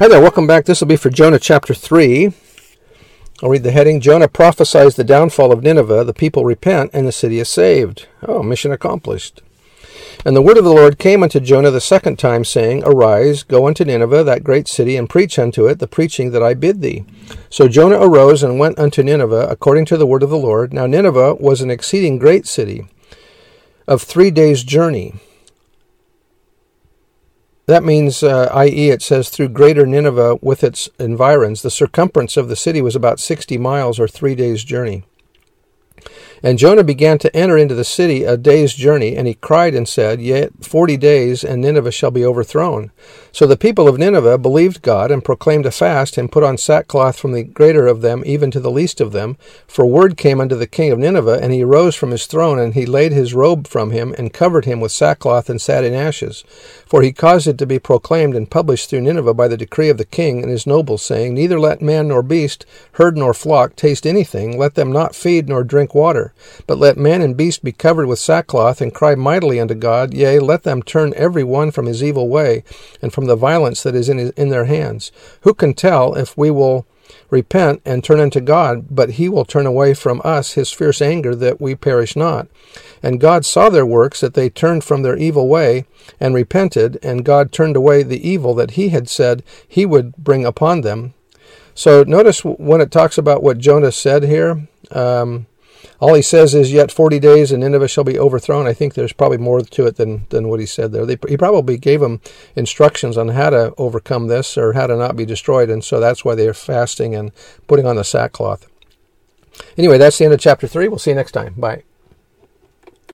Hi there, welcome back. This will be for Jonah chapter 3. I'll read the heading Jonah prophesies the downfall of Nineveh, the people repent, and the city is saved. Oh, mission accomplished. And the word of the Lord came unto Jonah the second time, saying, Arise, go unto Nineveh, that great city, and preach unto it the preaching that I bid thee. So Jonah arose and went unto Nineveh, according to the word of the Lord. Now Nineveh was an exceeding great city, of three days' journey. That means, uh, i.e., it says through greater Nineveh with its environs. The circumference of the city was about 60 miles or three days' journey. And Jonah began to enter into the city a day's journey, and he cried and said, Yet forty days, and Nineveh shall be overthrown. So the people of Nineveh believed God, and proclaimed a fast, and put on sackcloth from the greater of them even to the least of them. For word came unto the king of Nineveh, and he rose from his throne, and he laid his robe from him, and covered him with sackcloth, and sat in ashes. For he caused it to be proclaimed and published through Nineveh by the decree of the king and his nobles, saying, Neither let man nor beast, herd nor flock, taste anything, let them not feed nor drink water. But let man and beast be covered with sackcloth, and cry mightily unto God. Yea, let them turn every one from his evil way, and from the violence that is in, his, in their hands. Who can tell if we will repent and turn unto God, but he will turn away from us his fierce anger, that we perish not. And God saw their works, that they turned from their evil way, and repented, and God turned away the evil that he had said he would bring upon them. So notice when it talks about what Jonah said here, um, all he says is, Yet 40 days and Nineveh shall be overthrown. I think there's probably more to it than, than what he said there. They, he probably gave them instructions on how to overcome this or how to not be destroyed, and so that's why they're fasting and putting on the sackcloth. Anyway, that's the end of chapter 3. We'll see you next time. Bye.